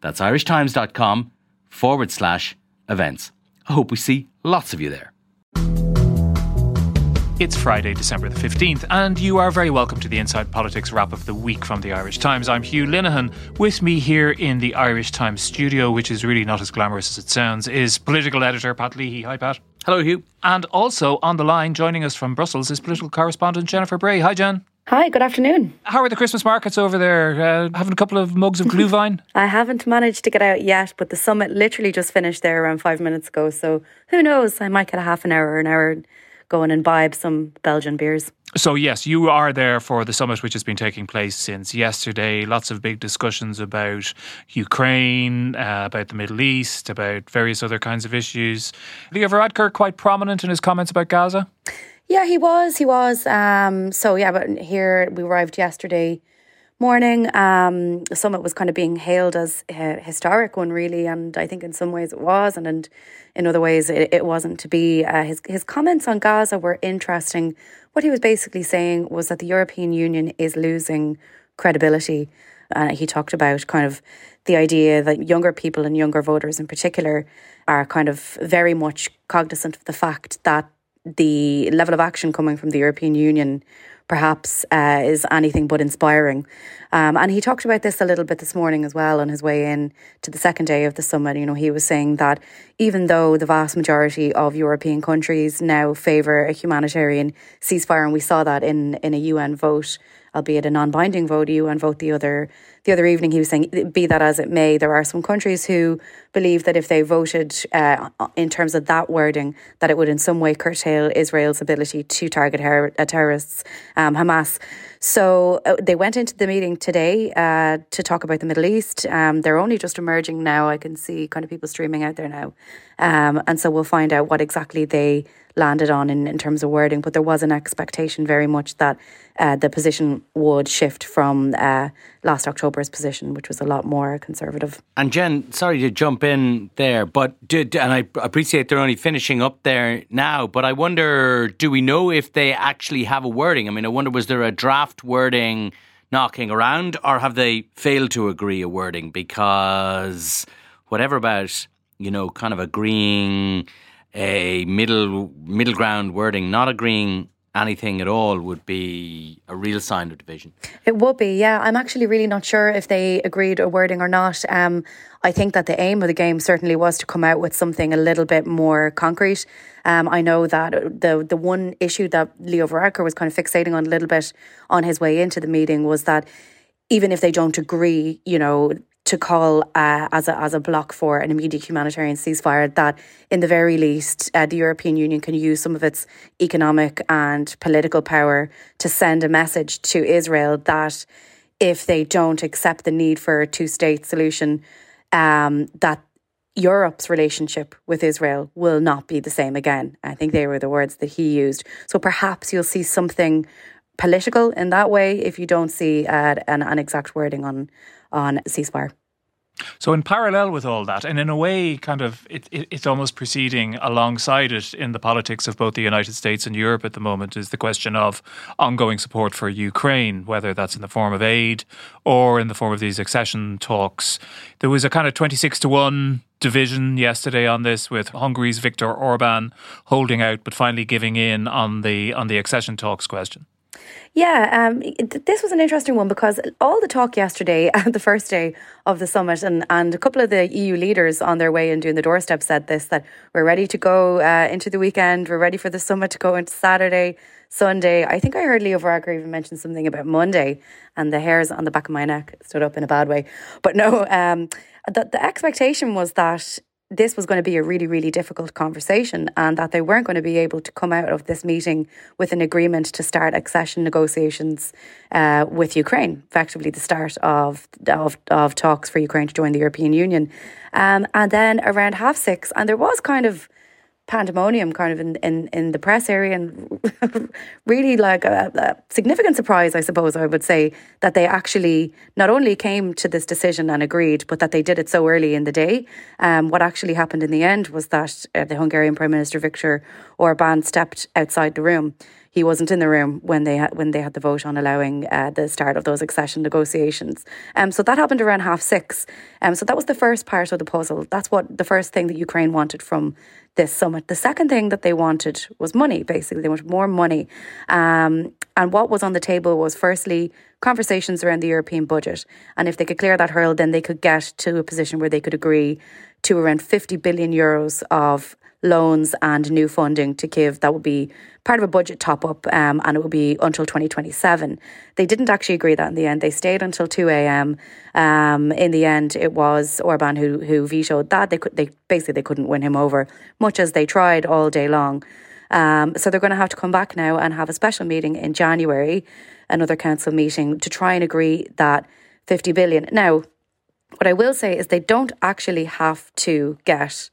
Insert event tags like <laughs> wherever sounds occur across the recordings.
That's irishtimes.com forward slash events. I hope we see lots of you there. It's Friday, December the 15th, and you are very welcome to the Inside Politics wrap of the week from the Irish Times. I'm Hugh Linehan. With me here in the Irish Times studio, which is really not as glamorous as it sounds, is political editor Pat Leahy. Hi, Pat. Hello, Hugh. And also on the line, joining us from Brussels, is political correspondent Jennifer Bray. Hi, Jen. Hi, good afternoon. How are the Christmas markets over there? Uh, having a couple of mugs of <laughs> Glühwein? I haven't managed to get out yet, but the summit literally just finished there around five minutes ago. So who knows? I might get a half an hour or an hour going and imbibe some Belgian beers. So, yes, you are there for the summit, which has been taking place since yesterday. Lots of big discussions about Ukraine, uh, about the Middle East, about various other kinds of issues. Leo Varadkar quite prominent in his comments about Gaza. Yeah, he was. He was. Um, so, yeah, but here we arrived yesterday morning. Um, the summit was kind of being hailed as a historic one, really, and I think in some ways it was, and, and in other ways it, it wasn't to be. Uh, his his comments on Gaza were interesting. What he was basically saying was that the European Union is losing credibility. Uh, he talked about kind of the idea that younger people and younger voters in particular are kind of very much cognizant of the fact that the level of action coming from the European Union perhaps uh, is anything but inspiring. Um, and he talked about this a little bit this morning as well on his way in to the second day of the summit. You know, he was saying that even though the vast majority of European countries now favour a humanitarian ceasefire, and we saw that in, in a UN vote, albeit a non-binding vote, a UN vote the other the other evening, he was saying, be that as it may, there are some countries who believe that if they voted uh, in terms of that wording, that it would in some way curtail Israel's ability to target her- uh, terrorists, um, Hamas. So uh, they went into the meeting today uh, to talk about the Middle East. Um, they're only just emerging now. I can see kind of people streaming out there now. Um, and so we'll find out what exactly they landed on in, in terms of wording. But there was an expectation very much that uh, the position would shift from uh, last October's position, which was a lot more conservative. And Jen, sorry to jump in there, but did, and I appreciate they're only finishing up there now, but I wonder, do we know if they actually have a wording? I mean, I wonder, was there a draft wording knocking around, or have they failed to agree a wording? Because whatever about you know, kind of agreeing a middle middle ground wording, not agreeing anything at all would be a real sign of division. It would be, yeah. I'm actually really not sure if they agreed a wording or not. Um, I think that the aim of the game certainly was to come out with something a little bit more concrete. Um, I know that the the one issue that Leo Varadkar was kind of fixating on a little bit on his way into the meeting was that even if they don't agree, you know, to call uh, as, a, as a block for an immediate humanitarian ceasefire, that in the very least, uh, the European Union can use some of its economic and political power to send a message to Israel that if they don't accept the need for a two state solution, um, that Europe's relationship with Israel will not be the same again. I think they were the words that he used. So perhaps you'll see something political in that way if you don't see uh, an, an exact wording on on ceasefire. So, in parallel with all that, and in a way, kind of, it, it, it's almost proceeding alongside it in the politics of both the United States and Europe at the moment, is the question of ongoing support for Ukraine, whether that's in the form of aid or in the form of these accession talks. There was a kind of 26 to 1 division yesterday on this with Hungary's Viktor Orban holding out but finally giving in on the on the accession talks question. Yeah, um, this was an interesting one because all the talk yesterday, <laughs> the first day of the summit, and, and a couple of the EU leaders on their way and doing the doorstep said this that we're ready to go uh, into the weekend, we're ready for the summit to go into Saturday, Sunday. I think I heard Leo Varadkar even mention something about Monday, and the hairs on the back of my neck stood up in a bad way. But no, <laughs> um, the, the expectation was that this was going to be a really, really difficult conversation and that they weren't going to be able to come out of this meeting with an agreement to start accession negotiations uh, with Ukraine, effectively the start of, of, of talks for Ukraine to join the European Union. Um, and then around half six, and there was kind of pandemonium kind of in, in, in the press area and <laughs> really like a, a, significant surprise, I suppose I would say, that they actually not only came to this decision and agreed, but that they did it so early in the day. Um, what actually happened in the end was that uh, the Hungarian Prime Minister Viktor Orban stepped outside the room he wasn't in the room when they had when they had the vote on allowing uh, the start of those accession negotiations. Um, so that happened around half six. Um, so that was the first part of the puzzle. That's what the first thing that Ukraine wanted from this summit. The second thing that they wanted was money. Basically, they wanted more money. Um, and what was on the table was firstly conversations around the European budget, and if they could clear that hurdle, then they could get to a position where they could agree to around 50 billion euros of loans and new funding to give. that would be part of a budget top up um, and it would be until 2027. They didn't actually agree that in the end. They stayed until 2 a.m. Um, in the end, it was Orban who who vetoed that. They could they basically they couldn't win him over, much as they tried all day long. Um, so they're going to have to come back now and have a special meeting in January, another council meeting to try and agree that 50 billion. Now, what I will say is they don't actually have to get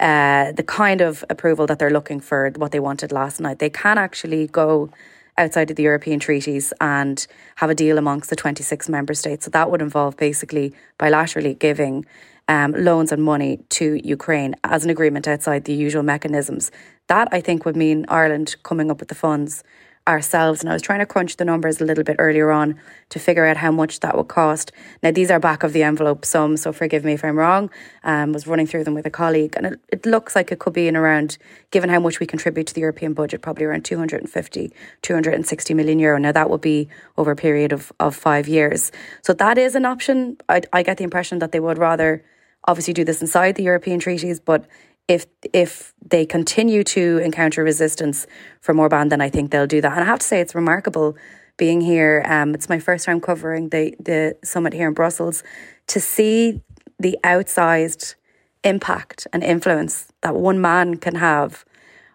uh, the kind of approval that they're looking for, what they wanted last night. They can actually go outside of the European treaties and have a deal amongst the 26 member states. So that would involve basically bilaterally giving um, loans and money to Ukraine as an agreement outside the usual mechanisms. That I think would mean Ireland coming up with the funds ourselves. And I was trying to crunch the numbers a little bit earlier on to figure out how much that would cost. Now, these are back of the envelope sums, so forgive me if I'm wrong. Um, was running through them with a colleague, and it, it looks like it could be in around, given how much we contribute to the European budget, probably around 250, 260 million euro. Now, that would be over a period of, of five years. So that is an option. I, I get the impression that they would rather obviously do this inside the European treaties, but if if they continue to encounter resistance from Orban, then I think they'll do that. And I have to say, it's remarkable being here. Um, it's my first time covering the the summit here in Brussels to see the outsized impact and influence that one man can have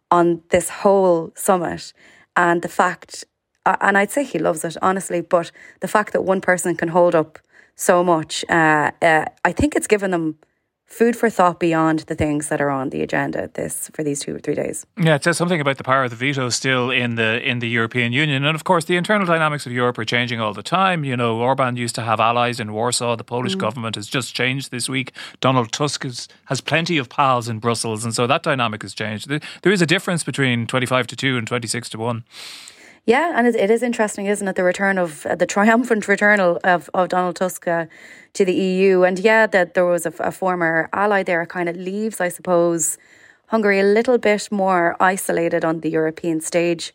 on this whole summit, and the fact, and I'd say he loves it honestly, but the fact that one person can hold up so much, uh, uh, I think it's given them food for thought beyond the things that are on the agenda this for these two or three days. Yeah, it says something about the power of the veto still in the in the European Union, and of course the internal dynamics of Europe are changing all the time. You know, Orban used to have allies in Warsaw. The Polish mm. government has just changed this week. Donald Tusk is, has plenty of pals in Brussels, and so that dynamic has changed. There is a difference between twenty five to two and twenty six to one. Yeah, and it, it is interesting, isn't it? The return of uh, the triumphant <laughs> return of, of Donald Tusk uh, to the EU. And yeah, that there was a, a former ally there kind of leaves, I suppose, Hungary a little bit more isolated on the European stage.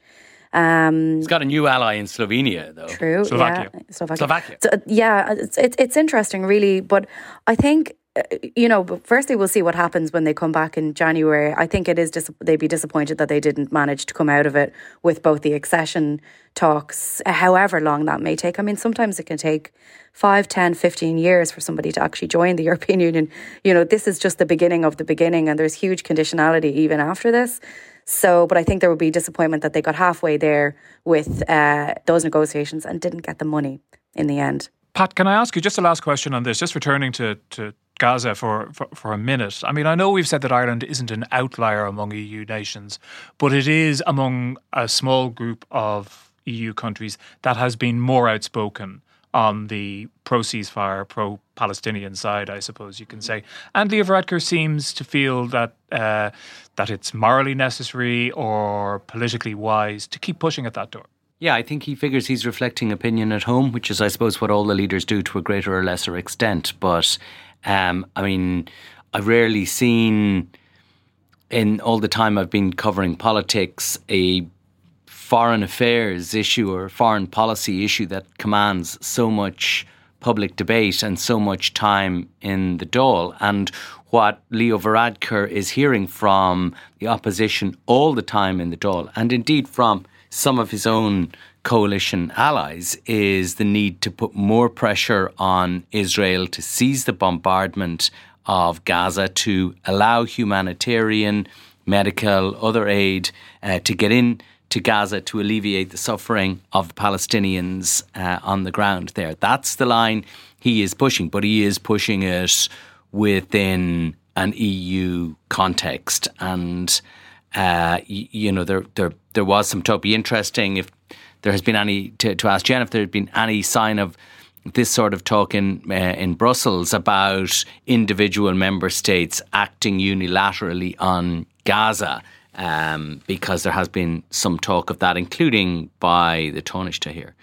Um, He's got a new ally in Slovenia, though. True, Slovakia. Yeah, Slovakia. Slovakia. So, yeah, it's, it's, it's interesting, really. But I think Uh, uh, you know, but firstly, we'll see what happens when they come back in January. I think it is dis- they'd be disappointed that they didn't manage to come out of it with both the accession talks, uh, however long that may take. I mean, sometimes it can take 5, 10, 15 years for somebody to actually join the <laughs> European Union. You know, this is just the beginning of the beginning, and there's huge conditionality even after this. So, but I think there would be disappointment that they got halfway there with uh, those negotiations and didn't get the money in the end. Pat, can I ask you just a last question on this? Just returning to, to Gaza for, for, for, a minute. I mean, I know we've said that Ireland isn't an outlier among EU nations, but it is among a small group of EU countries that has been more outspoken on the pro ceasefire, pro Palestinian side, I suppose you can say. And Leo Varadkar seems to feel that uh, that it's morally necessary or politically wise to keep pushing at that door. Yeah, I think he figures he's reflecting opinion at home, which is, I suppose, what all the leaders do to a greater or lesser extent. But um, I mean, I've rarely seen in all the time I've been covering politics a foreign affairs issue or foreign policy issue that commands so much public debate and so much time in the Dáil. And what Leo Varadkar is hearing from the opposition all the time in the Dáil, and indeed from some of his own coalition allies is the need to put more pressure on Israel to cease the bombardment of Gaza to allow humanitarian, medical, other aid uh, to get in to Gaza to alleviate the suffering of the Palestinians uh, on the ground there. That's the line he is pushing, but he is pushing it within an EU context. And, uh, you, you know, there, there, there was some talk. Be interesting if there has been any, to, to ask Jen if there had been any sign of this sort of talk in uh, in Brussels about individual member states acting unilaterally on Gaza um, because there has been some talk of that, including by the Taoiseach here.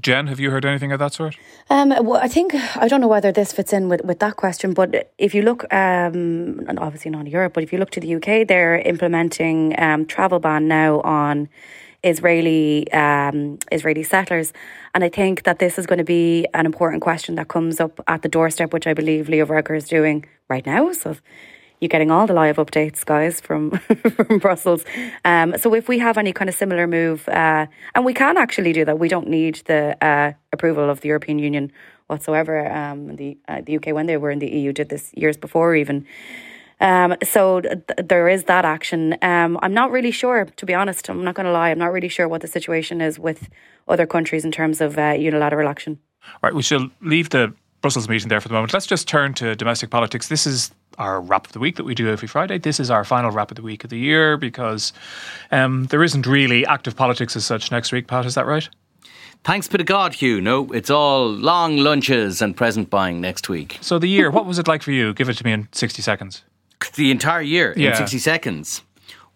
Jen, have you heard anything of that sort? Um, well, I think I don't know whether this fits in with, with that question, but if you look, um, and obviously not Europe, but if you look to the UK, they're implementing um, travel ban now on Israeli um, Israeli settlers, and I think that this is going to be an important question that comes up at the doorstep, which I believe Leo Varadkar is doing right now. So you're getting all the live updates, guys, from <laughs> from Brussels. Um, so if we have any kind of similar move, uh, and we can actually do that, we don't need the uh, approval of the European Union whatsoever. Um, the uh, the UK when they were in the EU did this years before even. Um, so th- there is that action. Um, I'm not really sure, to be honest. I'm not going to lie. I'm not really sure what the situation is with other countries in terms of uh, unilateral action. Right, we shall leave the Brussels meeting there for the moment. Let's just turn to domestic politics. This is our wrap of the week that we do every Friday. This is our final wrap of the week of the year because um, there isn't really active politics as such next week. Pat, is that right? Thanks be to God, Hugh. No, it's all long lunches and present buying next week. So the year, what was it like for you? Give it to me in sixty seconds. The entire year Yeah. in sixty seconds.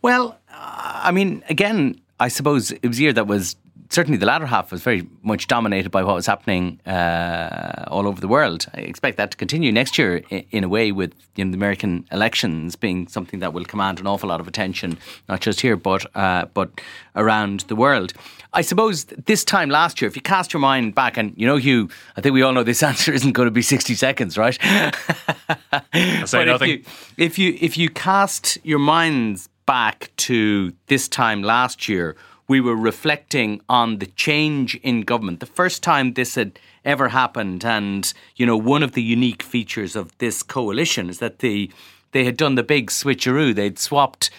Well, uh, I mean, again, I suppose it was a year that was certainly the latter half was very much dominated by what was happening uh, all over the world. I expect that to continue next year in, in a way, with you know, the American elections being something that will command an awful lot of attention, not just here but uh, but around the world. I suppose this time last year, if you cast your mind back, and you know, Hugh, I think we all know this <laughs> answer isn't going to be sixty seconds, right? I'll say nothing. If you, if you if you cast your minds back to this time last year, we were reflecting on the change in government. The first time this had ever happened, and you know, one of the unique features of this coalition is that the they had done the big switcheroo. They'd swapped.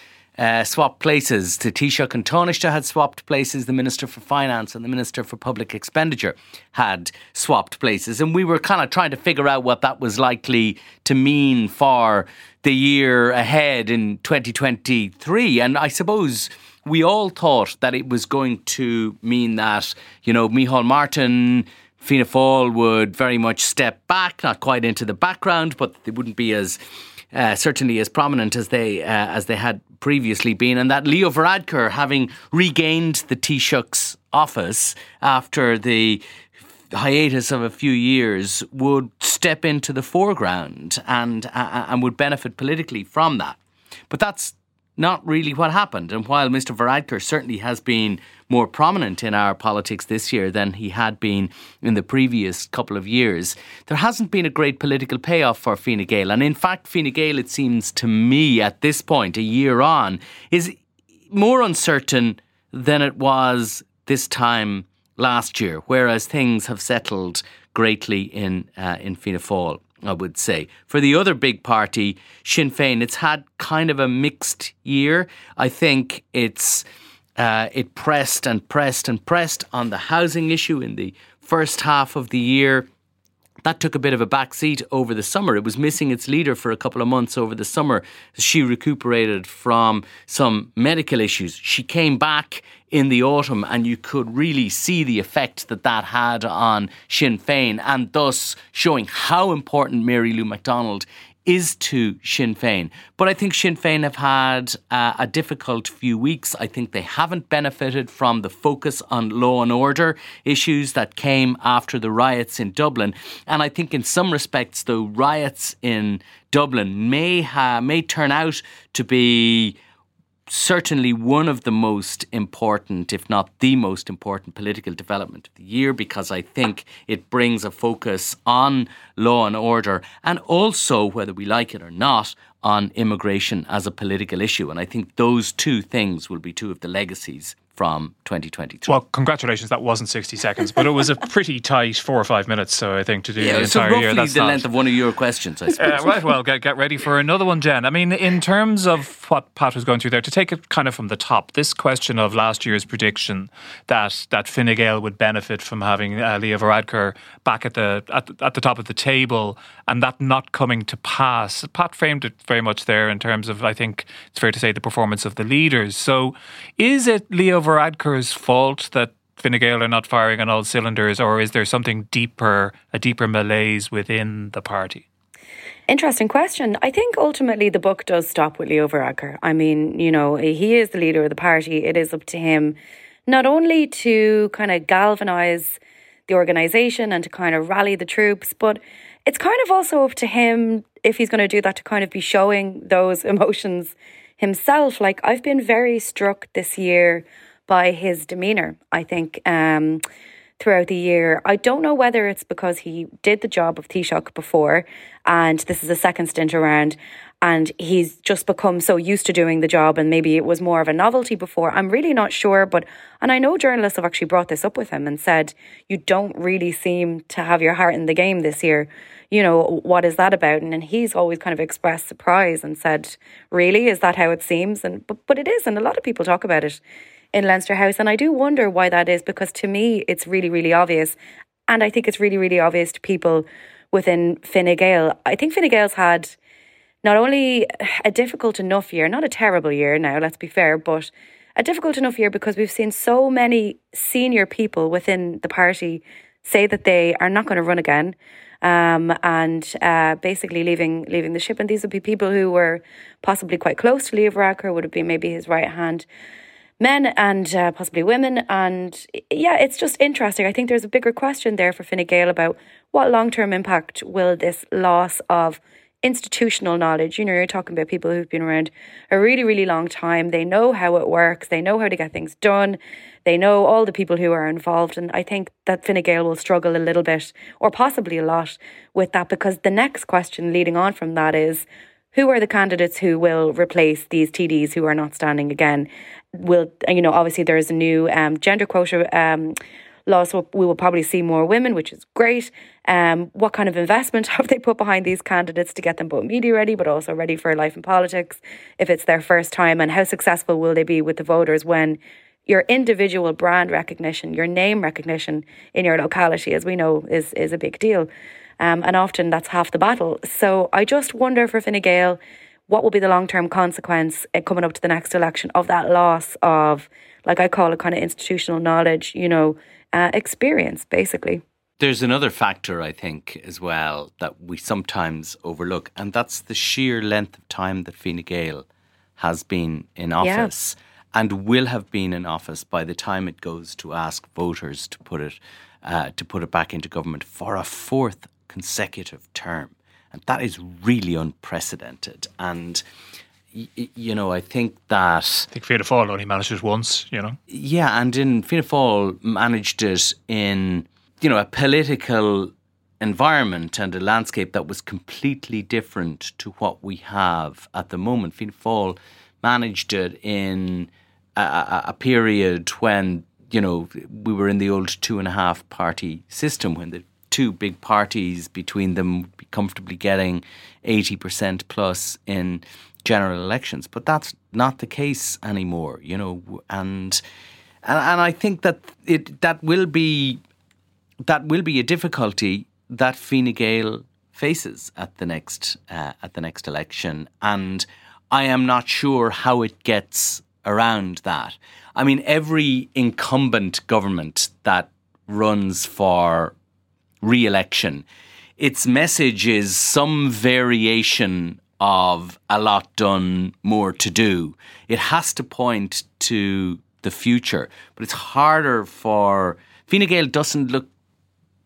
Uh, swapped places. The Taoiseach and Taoiseach had swapped places. The Minister for Finance and the Minister for Public Expenditure had swapped places. And we were kind of trying to figure out what that was likely to mean for the year ahead in 2023. And I suppose we all thought that it was going to mean that, you know, Micheál Martin, Fianna Fáil would very much step back, not quite into the background, but they wouldn't be as uh, certainly as prominent as they uh, as they had previously been, and that Leo Varadkar, having regained the Taoiseach's office after the hiatus of a few years, would step into the foreground and uh, and would benefit politically from that. But that's not really what happened. And while Mr. Varadkar certainly has been more prominent in our politics this year than he had been in the previous couple of years, there hasn't been a great political payoff for Fine Gael. And in fact, Fine Gael, it seems to me at this point, a year on, is more uncertain than it was this time last year, whereas things have settled greatly in uh, in Fianna Fáil. I would say. For the other big party, Sinn Féin, it's had kind of a mixed year. I think it's uh, it pressed and pressed and pressed on the housing issue in the first half of the year. That took a bit of a backseat over the summer. It was missing its leader for a couple of months over the summer. She recuperated from some medical issues. She came back in the autumn, and you could really see the effect that that had on Sinn Féin, and thus showing how important Mary Lou McDonald is to Sinn Féin. But I think Sinn Féin have had uh, a difficult few weeks. I think they haven't benefited from the focus on law and order issues that came after the riots in Dublin. And I think in some respects, the riots in Dublin may ha- may turn out to be certainly one of the most important, if not the most important, political development of the year because I think it brings a focus on law and order and also, whether we like it or not, on immigration as a political issue. And I think those two things will be two of the legacies from 2023. Well, congratulations. That wasn't 60 seconds, but it was a pretty tight four or five minutes. So I think to do yeah, the so entire roughly year, that's the not, length of one of your questions, I suppose. Uh, right, well, get, get ready for another one, Jen. I mean, in terms of what Pat was going through there, to take it kind of from the top, this question of last year's prediction that that Fine Gael would benefit from having uh, Leo Varadkar back at the, at at the top of the table, and that not coming to pass. Pat framed it very much there in terms of, I think it's fair to say, the performance of the leaders. So, is it Leo Varadkar's fault that Fine Gael are not firing on all cylinders, or is there something deeper, a deeper malaise within the party? Interesting question. I think ultimately the book does stop with Leo Varadkar. I mean, you know, he is the leader of the party. It is up to him not only to kind of galvanize the organization and to kind of rally the troops, but it's kind of also up to him if he's going to do that to kind of be showing those emotions himself. Like I've been very struck this year by his demeanor. I think um, throughout the year, I don't know whether it's because he did the job of Taoiseach before, and this is a second stint around, and he's just become so used to doing the job, and maybe it was more of a novelty before. I'm really not sure, but and I know journalists have actually brought this up with him and said you don't really seem to have your heart in the game this year you know, what is that about? And, and he's always kind of expressed surprise and said, really, is that how it seems? And but, but it is, and a lot of people talk about it in Leinster House. And I do wonder why that is because to me, it's really, really obvious. And I think it's really, really obvious to people within Fine Gael. I think Fine Gael's had not only a difficult enough year, not a terrible year now, let's be fair, but a difficult enough year because we've seen so many senior people within the party say that they are not going to run again um, and uh, basically leaving leaving the ship. And these would be people who were possibly quite close to Leo Varadkar, would have been maybe his right hand men and uh, possibly women. And yeah, it's just interesting. I think there's a bigger question there for Fine Gael about what long term impact will this loss of institutional knowledge. You know, you're talking about people who've been around a really, really long time. They know how it works, they know how to get things done, they know all the people who are involved. And I think that Fine Gael will struggle a little bit, or possibly a lot, with that because the next question leading on from that is who are the candidates who will replace these TDs who are not standing again? Will, you know, obviously there is a new um, gender quota. Um, So we will probably see more women, which is great. Um, what kind of investment <laughs> have they put behind these candidates to get them both media ready, but also ready for life in politics if it's their first time? And how successful will they be with the voters when your individual brand recognition, your name recognition in your locality, as we know, is is a big deal. Um, and often that's half the battle. So I just wonder for Fine Gael, what will be the long term consequence uh, coming up to the next election of that loss of, like I call it, kind of institutional knowledge, you know, uh, experience, basically. There's another factor, I think, as well, that we sometimes overlook, and that's the sheer length of time that Fine Gael has been in office yeah. and will have been in office by the time it goes to ask voters to put it uh, to put it back into government for a fourth consecutive term. And that is really unprecedented. And you know, I think that I think Fianna Fáil only managed it once. You know, yeah, and in Fianna Fáil managed it in you know a political environment and a landscape that was completely different to what we have at the moment. Fianna Fáil managed it in a, a period when you know we were in the old two and a half party system when the two big parties between them would be comfortably getting 80% plus in general elections. But that's not the case anymore, you know, and and, and I think that it that will be that will be a difficulty that Fine Gael faces at the next uh, at the next election, and I am not sure how it gets around that. I mean, every incumbent government that runs for re-election, its message is some variation of a lot done, more to do. It has to point to the future, but it's harder for Fine Gael doesn't look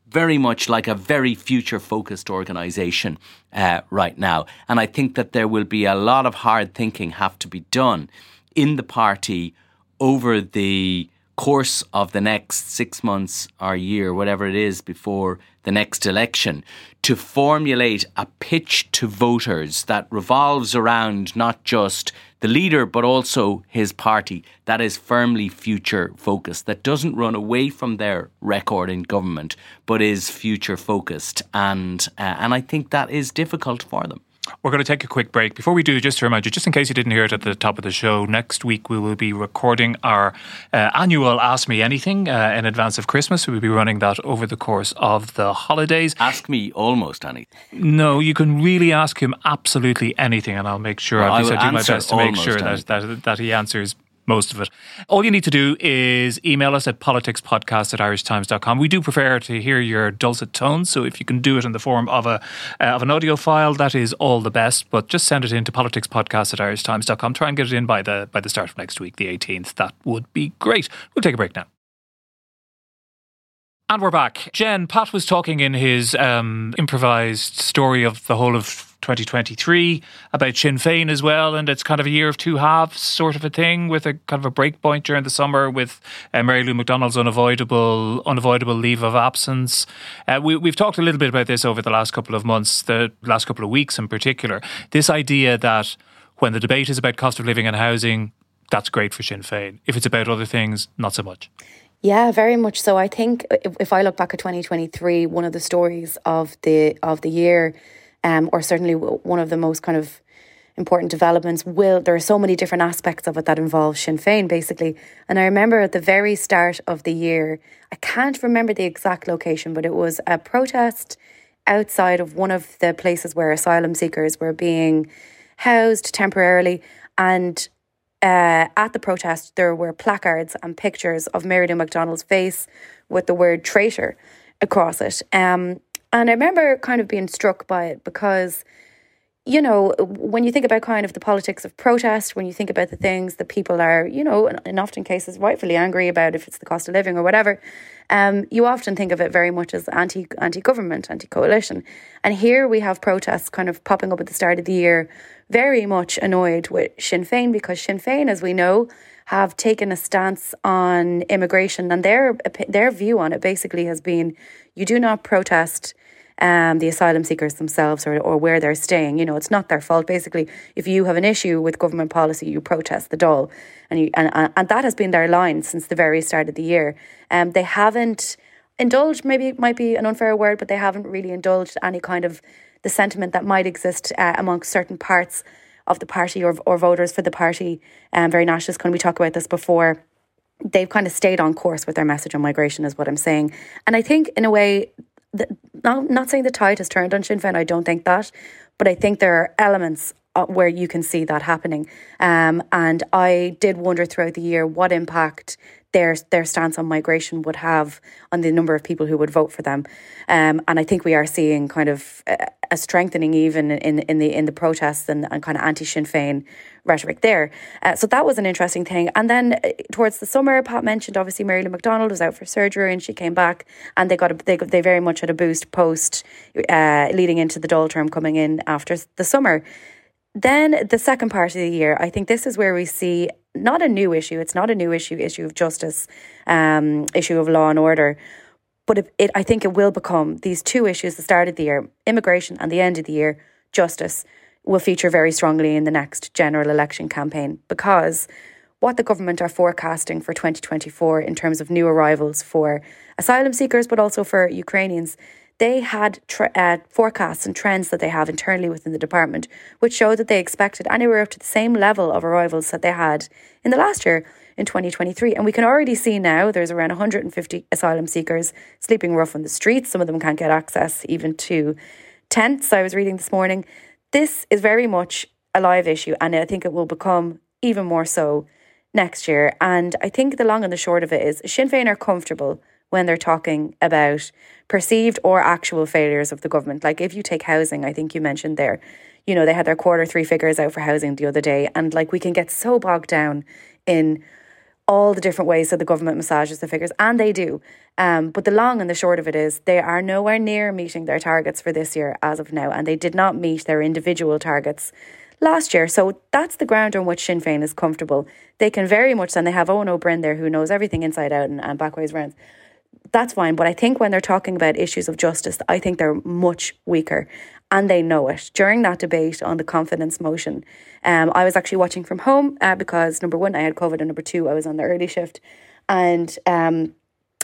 very much like a very future focused organisation uh, right now. And I think that there will be a lot of hard thinking have to be done in the party over the course of the next six months or year, whatever it is, before the next election to formulate a pitch to voters that revolves around not just the leader but also his party that is firmly future focused, that doesn't run away from their record in government but is future focused. And, uh, and I think that is difficult for them. We're going to take a quick break. Before we do, just to remind you, just in case you didn't hear it at the top of the show, next week we will be recording our uh, annual Ask Me Anything uh, in advance of Christmas. We'll be running that over the course of the holidays. Ask me almost anything. No, you can really ask him absolutely anything, and I'll make sure, well, I will do my best to make sure that, that, that he answers most of it. All you need to do is email us at politicspodcast at irishtimes.com. We do prefer to hear your dulcet tones, so if you can do it in the form of a uh, of an audio file, that is all the best. But just send it in to politicspodcast at irishtimes.com. Try and get it in by the by the start of next week, the 18th. That would be great. We'll take a break now. And we're back. Jen, Pat was talking in his um, improvised story of the whole of 2023 about Sinn Féin as well, and it's kind of a year of two halves sort of a thing with a kind of a break point during the summer with uh, Mary Lou McDonald's unavoidable unavoidable leave of absence. Uh, we, we've talked a little bit about this over the last couple of months, the last couple of weeks in particular. This idea that when the debate is about cost of living and housing, that's great for Sinn Féin. If it's about other things, not so much. Yeah, very much so. I think if, if I look back at 2023, one of the stories of the of the year um, or certainly one of the most kind of important developments will there are so many different aspects of it that involve Sinn Féin basically. And I remember at the very start of the year I can't remember the exact location but it was a protest outside of one of the places where asylum seekers were being housed temporarily. And uh, at the protest there were placards and pictures of Mary Lou McDonald's face with the word traitor across it. Um, and I remember kind of being struck by it because, you know, when you think about kind of the politics of protest, when you think about the things that people are, you know, in often cases rightfully angry about, if it's the cost of living or whatever, um, you often think of it very much as anti anti government, anti coalition. And here we have protests kind of popping up at the start of the year, very much annoyed with Sinn Féin because Sinn Féin, as we know, have taken a stance on immigration, and their their view on it basically has been: you do not protest um, the asylum seekers themselves or, or where they're staying. You know, it's not their fault. Basically, if you have an issue with government policy, you protest the Dáil. And, you, and, and that has been their line since the very start of the year. Um, they haven't indulged, maybe it might be an unfair word, but they haven't really indulged any kind of the sentiment that might exist uh, amongst certain parts of the party or, or voters for the party. Um, very nationalist, can we talk about this before? They've kind of stayed on course with their message on migration, is what I'm saying. And I think, in a way, the, not, not saying the tide has turned on Sinn Féin, I don't think that, but I think there are elements uh, where you can see that happening. Um, and I did wonder throughout the year what impact their their stance on migration would have on the number of people who would vote for them. Um, and I think we are seeing kind of a, strengthening even in in the in the protests and, and kind of anti Sinn Féin rhetoric there. Uh, so that was an interesting thing. And then uh, towards the summer, Pat mentioned obviously Mary Lou McDonald was out for surgery and she came back and they got a, they they very much had a boost post uh, leading into the Dáil term coming in after the summer. Then the second part of the year, I think this is where we see not a new issue. It's not a new issue, issue of justice, um, issue of law and order. But it, I think it will become these two issues, the start of the year, immigration, and the end of the year, justice, will feature very strongly in the next general election campaign because what the government are forecasting for 2024 in terms of new arrivals for asylum seekers, but also for Ukrainians, they had uh, forecasts and trends that they have internally within the department, which showed that they expected anywhere up to the same level of arrivals that they had in the last year in 2023. And we can already see now there's around 150 asylum seekers sleeping rough on the streets. Some of them can't get access even to tents. I was reading this morning. This is very much a live issue, and I think it will become even more so next year. And I think the long and the short of it is Sinn Féin are comfortable when they're talking about perceived or actual failures of the government. Like if you take housing, I think you mentioned there, you know, they had their quarter three figures out for housing the other day. And like we can get so bogged down in all the different ways that the government massages the figures, and they do. Um, but the long and the short of it is they are nowhere near meeting their targets for this year as of now, and they did not meet their individual targets last year. So that's the ground on which Sinn Féin is comfortable. They can very much, and they have Ó Broin there who knows everything inside out and, and backways rounds that's fine. But I think when they're talking about issues of justice, I think they're much weaker and they know it. During that debate on the confidence motion, um, I was actually watching from home uh, because number one, I had COVID, and number two, I was on the early shift. And um,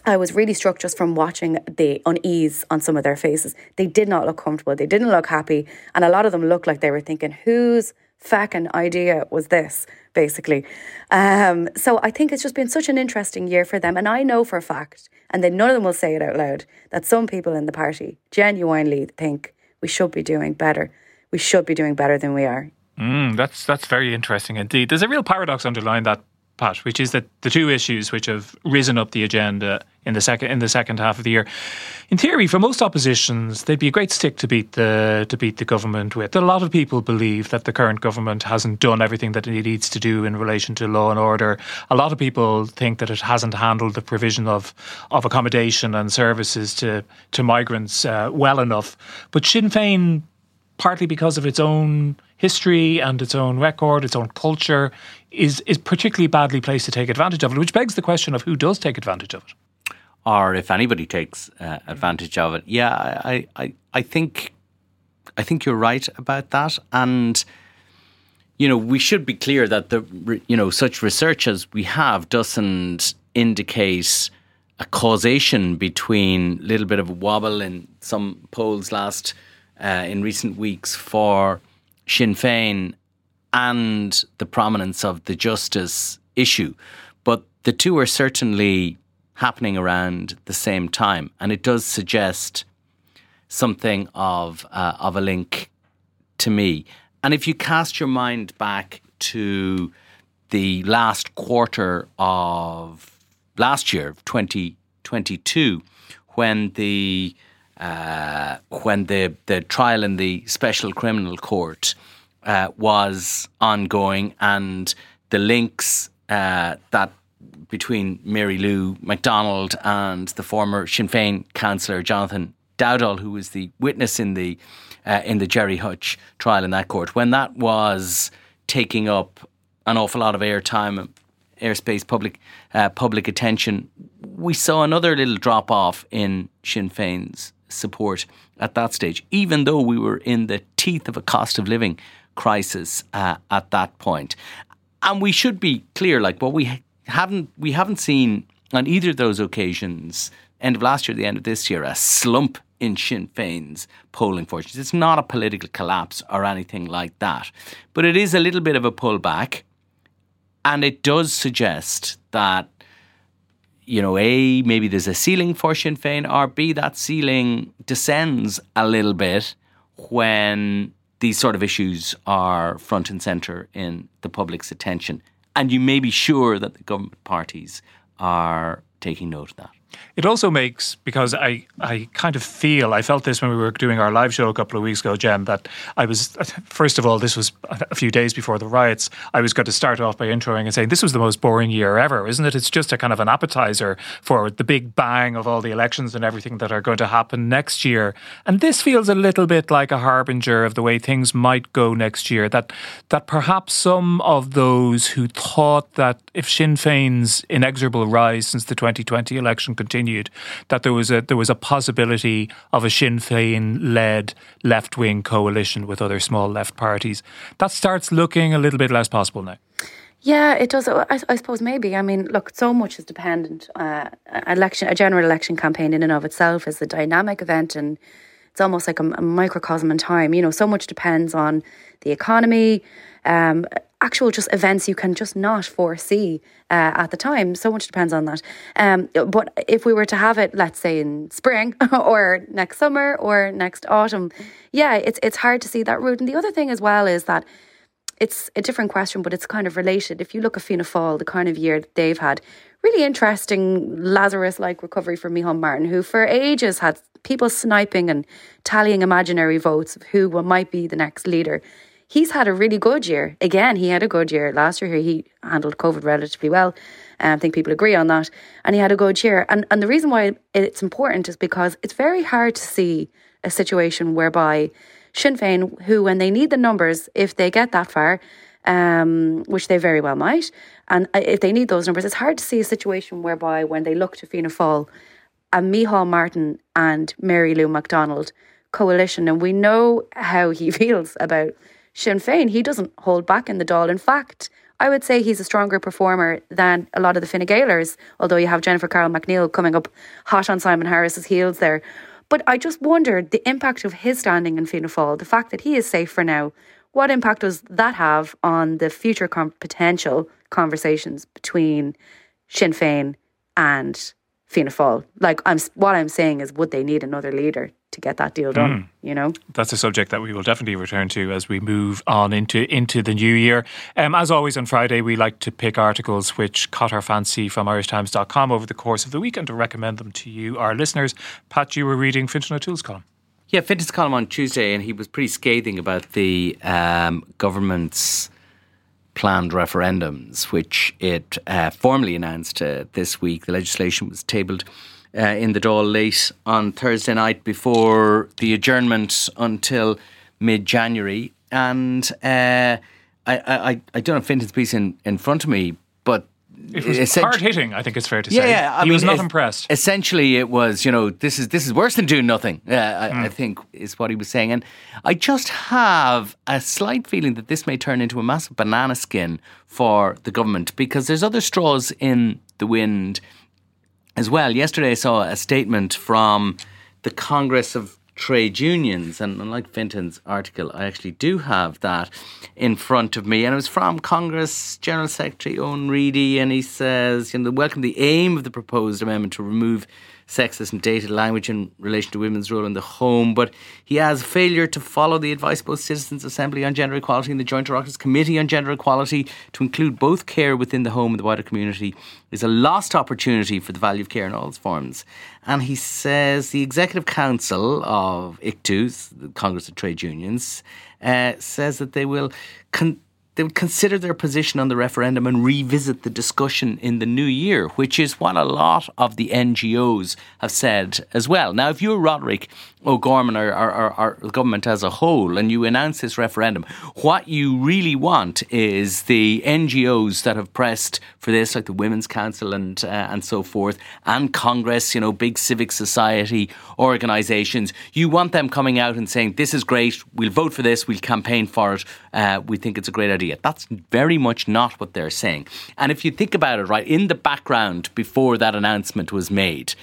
I was really struck just from watching the unease on some of their faces. They did not look comfortable. They didn't look happy. And a lot of them looked like they were thinking, whose fucking idea was this, basically? Um, so I think it's just been such an interesting year for them. And I know for a fact, and then none of them will say it out loud, that some people in the party genuinely think we should be doing better. We should be doing better than we are. Mm, that's that's very interesting indeed. There's a real paradox underlying that Pat, which is that the two issues which have risen up the agenda in the second in the second half of the year, in theory, for most oppositions, they'd be a great stick to beat the to beat the government with. A lot of people believe that the current government hasn't done everything that it needs to do in relation to law and order. A lot of people think that it hasn't handled the provision of of accommodation and services to to migrants uh, well enough. But Sinn Féin partly because of its own history and its own record, its own culture, is is particularly badly placed to take advantage of it, which begs the question of who does take advantage of it. Or if anybody takes uh, advantage of it. Yeah, I, I, I think I think you're right about that. And you know, we should be clear that the you know, such research as we have doesn't indicate a causation between a little bit of a wobble in some polls last uh, in recent weeks for Sinn Féin and the prominence of the justice issue. But the two are certainly happening around the same time, and it does suggest something of uh, of a link to me. And if you cast your mind back to the last quarter of last year, 2022, when the uh, when the, the trial in the Special Criminal Court uh, was ongoing and the links uh, that between Mary Lou McDonald and the former Sinn Féin councillor Jonathan Dowdall, who was the witness in the uh, in the Gerry Hutch trial in that court, when that was taking up an awful lot of airtime, airspace, public uh, public attention, we saw another little drop off in Sinn Féin's support at that stage, even though we were in the teeth of a cost of living crisis uh, at that point. And we should be clear, like what we haven't we haven't seen on either of those occasions, end of last year, the end of this year, a slump in Sinn Féin's polling fortunes. It's not a political collapse or anything like that, but it is a little bit of a pullback, and it does suggest that you know, A, maybe there's a ceiling for Sinn Féin, or B, that ceiling descends a little bit when these sort of issues are front and centre in the public's attention. And you may be sure that the government parties are taking note of that. It also makes because I I kind of feel I felt this when we were doing our live show a couple of weeks ago, Jen. That I was <laughs> first of all, this was a few days before the riots. I was going to start off by introing and saying this was the most boring year ever, isn't it? It's just a kind of an appetizer for the big bang of all the elections and everything that are going to happen next year. And this feels a little bit like a harbinger of the way things might go next year. That that perhaps some of those who thought that if Sinn Féin's inexorable rise since the 2020 election continued, that there was a there was a possibility of a Sinn Féin led left wing coalition with other small left parties. That starts looking a little bit less possible now. Yeah, it does. I, I, suppose maybe. I mean, look, so much is dependent. Uh, election, a general election campaign in and of itself is a dynamic event, and it's almost like a, a microcosm in time. You know, so much depends on the economy, um, actual just events you can just not foresee uh, at the time. So much depends on that. Um, but if we were to have it, let's say in spring <laughs> or next summer or next autumn, yeah, it's it's hard to see that route. And the other thing as well is that it's a different question, but it's kind of related. If you look at Fianna Fáil, the kind of year that they've had, really interesting Lazarus-like recovery from Micheál Martin, who for ages had people sniping and tallying imaginary votes of who might be the next leader he's had a really good year. Again, he had a good year last year. He handled COVID relatively well. Um, I think people agree on that. And he had a good year. And and the reason why it's important is because it's very hard to see a situation whereby Sinn Féin, who when they need the numbers, if they get that far, um, which they very well might, and uh, if they need those numbers, it's hard to see a situation whereby when they look to Fianna Fáil a Micheál Martin and Mary Lou McDonald coalition, and we know how he <laughs> feels about Sinn Féin. He doesn't hold back in the Dáil. In fact, I would say he's a stronger performer than a lot of the Fine Gaelers, although you have Jennifer Carroll MacNeill coming up hot on Simon Harris's heels there. But I just wondered the impact of his standing in Fianna Fáil, the fact that he is safe for now. What impact does that have on the future com- potential conversations between Sinn Féin and Fianna Fáil. Like I'm, what I'm saying is, would they need another leader to get that deal done? Mm. You know, that's a subject that we will definitely return to as we move on into into the new year. Um, as always on Friday, we like to pick articles which caught our fancy from IrishTimes.com over the course of the week and to recommend them to you, our listeners. Pat, you were reading Fintan O'Toole's column. Yeah, Fintan's column on Tuesday, and he was pretty scathing about the um, government's planned referendums, which it uh, formally announced uh, this week. The legislation was tabled uh, in the Dáil late on Thursday night before the adjournment until mid January. And uh, I, I, I don't have Fintan's piece in, in front of me, it was hard hitting. I think it's fair to yeah, say. Yeah, I he mean, was not impressed. Essentially, it was you know this is this is worse than doing nothing. Uh, I, mm. I, think is what he was saying, and I just have a slight feeling that this may turn into a massive banana skin for the government because there's other straws in the wind as well. Yesterday, I saw a statement from the Congress of trade unions. And unlike Fintan's article, I actually do have that in front of me. And it was from Congress General Secretary Owen Reidy, And he says, you know, welcome the aim of the proposed amendment to remove sexist and dated language in relation to women's role in the home, but he has failure to follow the advice of both Citizens Assembly on Gender Equality and the Joint Oireachtas Committee on Gender Equality to include both care within the home and the wider community is a lost opportunity for the value of care in all its forms. And he says the Executive Council of ICTUs, the Congress of Trade Unions, uh, says that they will. Con- they would consider their position on the referendum and revisit the discussion in the new year, which is what a lot of the NGOs have said as well. Now, if you're Roderick O'Gorman or, or, or, or, the government as a whole and you announce this referendum, what you really want is the NGOs that have pressed for this, like the Women's Council and uh, and so forth, and Congress, you know, big civic society organisations. You want them coming out and saying, "This is great. We'll vote for this. We'll campaign for it. Uh, we think it's a great idea." That's very much not what they're saying. And if you think about it, right in the background before that announcement was made.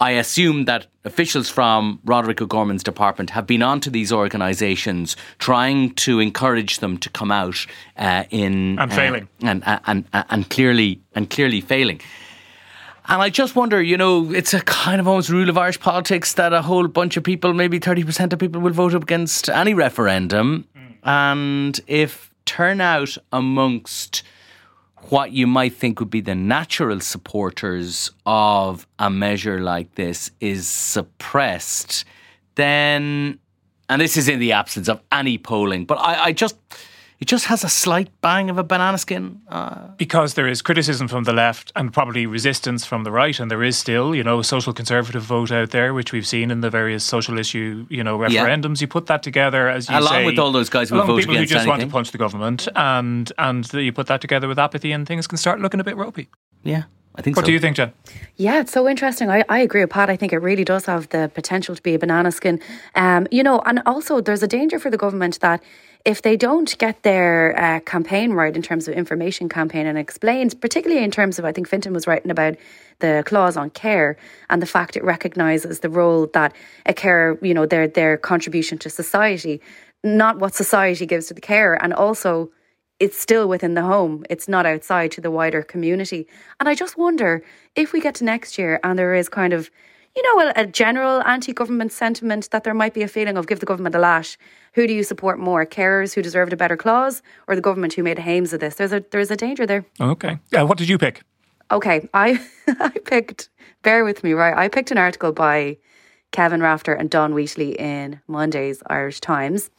I assume that officials from Roderick O'Gorman's department have been onto these organisations trying to encourage them to come out uh, in and uh, failing and, and, and and clearly and clearly failing. And I just wonder, you know, it's a kind of almost rule of Irish politics that a whole bunch of people, maybe 30% of people, will vote against any referendum. And if turnout amongst what you might think would be the natural supporters of a measure like this is suppressed, then, and this is in the absence of any polling, but I, I just it just has a slight bang of a banana skin. Uh, because there is criticism from the left and probably resistance from the right, and there is still, you know, a social conservative vote out there, which we've seen in the various social issue, you know, referendums. Yeah. You put that together as you along say, with all those guys who vote people against who just anything. want to punch the government, and and you put that together with apathy, and things can start looking a bit ropey. Yeah. I think what so. do you think, Jen? Yeah, it's so interesting. I, I agree with Pat. I think it really does have the potential to be a banana skin. Um, you know, and also there's a danger for the government that if they don't get their uh, campaign right in terms of information campaign and explains, particularly in terms of, I think Fintan was writing about the clause on care and the fact it recognises the role that a care, you know, their their contribution to society, not what society gives to the care, and also it's still within the home. It's not outside to the wider community. And I just wonder if we get to next year and there is kind of you know, a, a general anti government sentiment that there might be a feeling of give the government a lash. Who do you support more? Carers who deserved a better clause or the government who made hames of this? There's a there's a danger there. Okay. Uh, what did you pick? Okay. I <laughs> I picked bear with me, right? I picked an article by Kevin Rafter and Dawn Wheatley in Monday's Irish Times.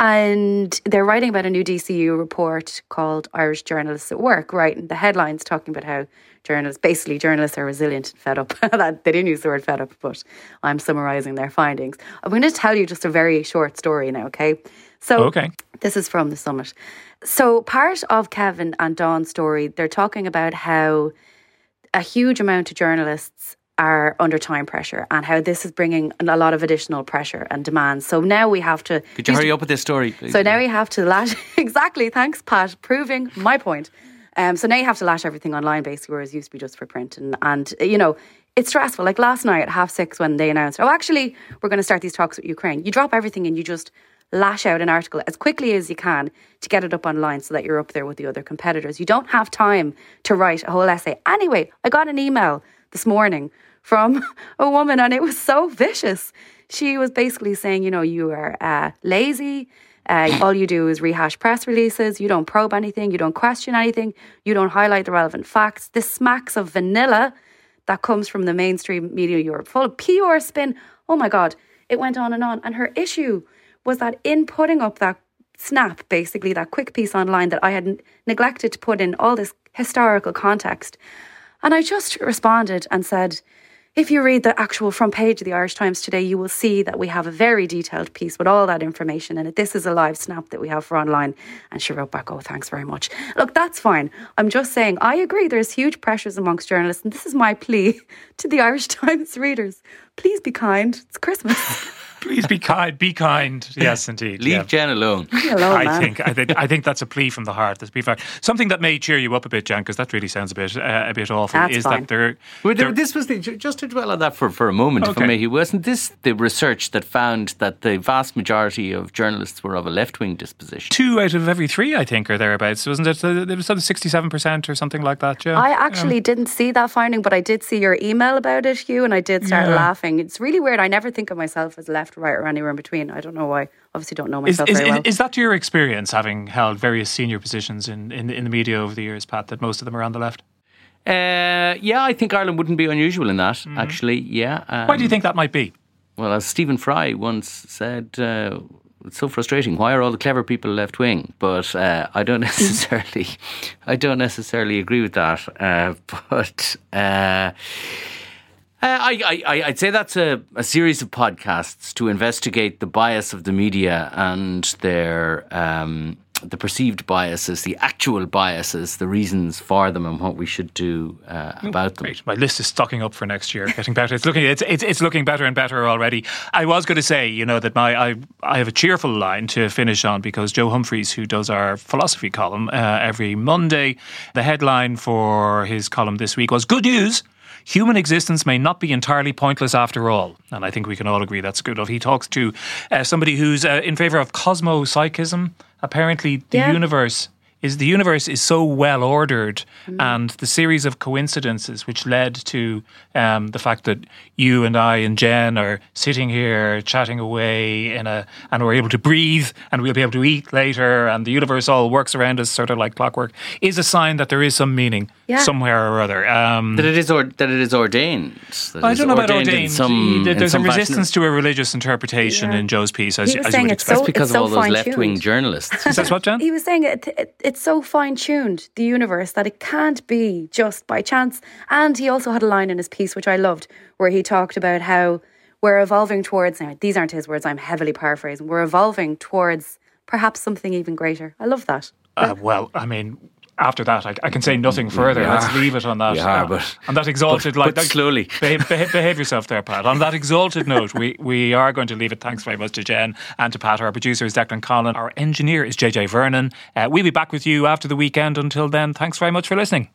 And they're writing about a new DCU report called Irish Journalists at Work, right? And the headline's talking about how journalists, basically journalists are resilient and fed up. <laughs> they didn't use the word fed up, but I'm summarising their findings. I'm going to tell you just a very short story now, okay? So okay. this is from the summit. So part of Kevin and Dawn's story, they're talking about how a huge amount of journalists are under time pressure and how this is bringing a lot of additional pressure and demands. So now we have to. Could you hurry up with this story, please? So now we have to lash. <laughs> exactly. Thanks, Pat. Proving my point. Um, so now you have to lash everything online, basically, whereas it used to be just for print. And, and you know, it's stressful. Like last night at half six when they announced, oh, actually, we're going to start these talks with Ukraine. You drop everything and you just lash out an article as quickly as you can to get it up online so that you're up there with the other competitors. You don't have time to write a whole essay. Anyway, I got an email this morning from <laughs> a woman and it was so vicious. She was basically saying, you know, you are uh, lazy. Uh, all you do is rehash press releases. You don't probe anything. You don't question anything. You don't highlight the relevant facts. This smacks of vanilla that comes from the mainstream media Europe, full of PR spin. Oh my God. It went on and on. And her issue was that in putting up that snap, basically, that quick piece online that I had neglected to put in all this historical context. And I just responded and said, if you read the actual front page of the Irish Times today, you will see that we have a very detailed piece with all that information in it. This is a live snap that we have for online. And she wrote back, Oh, thanks very much. Look, that's fine. I'm just saying, I agree there's huge pressures amongst journalists. And this is my plea <laughs> to the Irish <laughs> Times readers. Please be kind. It's Christmas. <laughs> Please be kind. Be kind. <laughs> Yes, indeed. Leave yeah. Jen alone. Hello, I man. think I think I think that's a plea from the heart. That's a plea from. Something that may cheer you up a bit, Jen, because that really sounds a bit uh, a bit awful. That's is fine. that there? Well, there- this was the, just to dwell on that for, for a moment, if Okay. I may. Wasn't this the research that found that the vast majority of journalists were of a left wing disposition? two out of every three, I think, are thereabouts. Wasn't it? There was sort of sixty-seven percent or something like that. Joe. I actually didn't see that finding, but I did see your email about it, Hugh, and I did start Yeah. laughing. It's really weird. I never think of myself as left, right, or anywhere in between. I don't know why. Obviously, don't know myself is, very is, well. is that your experience, having held various senior positions in, in, in the media over the years, Pat, that most of them are on the left? Uh, yeah, I think Ireland wouldn't be unusual in that, actually. Yeah. Um, Why do you think that might be? Well, as Stephen Fry once said, uh, it's so frustrating. Why are all the clever people left wing? But uh, I don't <laughs> necessarily, I don't necessarily agree with that. Uh, <laughs> but uh, uh, I, I, I'd say that's a, a series of podcasts to investigate the bias of the media and their um, the perceived biases, the actual biases, the reasons for them, and what we should do uh, about them. Great. My list is stocking up for next year, getting better. It's looking it's, it's it's looking better and better already. I was going to say, you know, that my I I have a cheerful line to finish on because Joe Humphreys, who does our philosophy column uh, every Monday, the headline for his column this week was "Good news." Human existence may not be entirely pointless after all. And I think we can all agree that's good. Of he talks to uh, somebody who's uh, in favor of cosmopsychism. Apparently, the Yeah. universe is the universe is so well ordered and the series of coincidences which led to um, the fact that you and I and Jen are sitting here chatting away in a and we're able to breathe and we'll be able to eat later and the universe all works around us sort of like clockwork is a sign that there is some meaning Yeah. somewhere or other. Um, That it is or, that it is ordained. that I don't know about ordained. some- in There's a some fashion. resistance to a religious interpretation Yeah. in Joe's piece, as, as you saying would it's expect. so- because of so all those left wing journalists. Is that what, Jan? He was saying it, it, it's so fine tuned, the universe, that it can't be just by chance. And he also had a line in his piece, which I loved, where he talked about how we're evolving towards, now, these aren't his words, I'm heavily paraphrasing, we're evolving towards perhaps something even greater. I love that. Uh, well, I mean, after that, I, I can say nothing further. Yeah. Let's leave it on that. Are, uh, but- on that exalted, but- like but that- slowly. Behave, behave, behave yourself there, Pat. On that exalted note, we we are going to leave it. Thanks very much to Jen and to Pat. Our producer is Declan Conlon. Our engineer is JJ Vernon. Uh, we'll be back with you after the weekend. Until then, thanks very much for listening.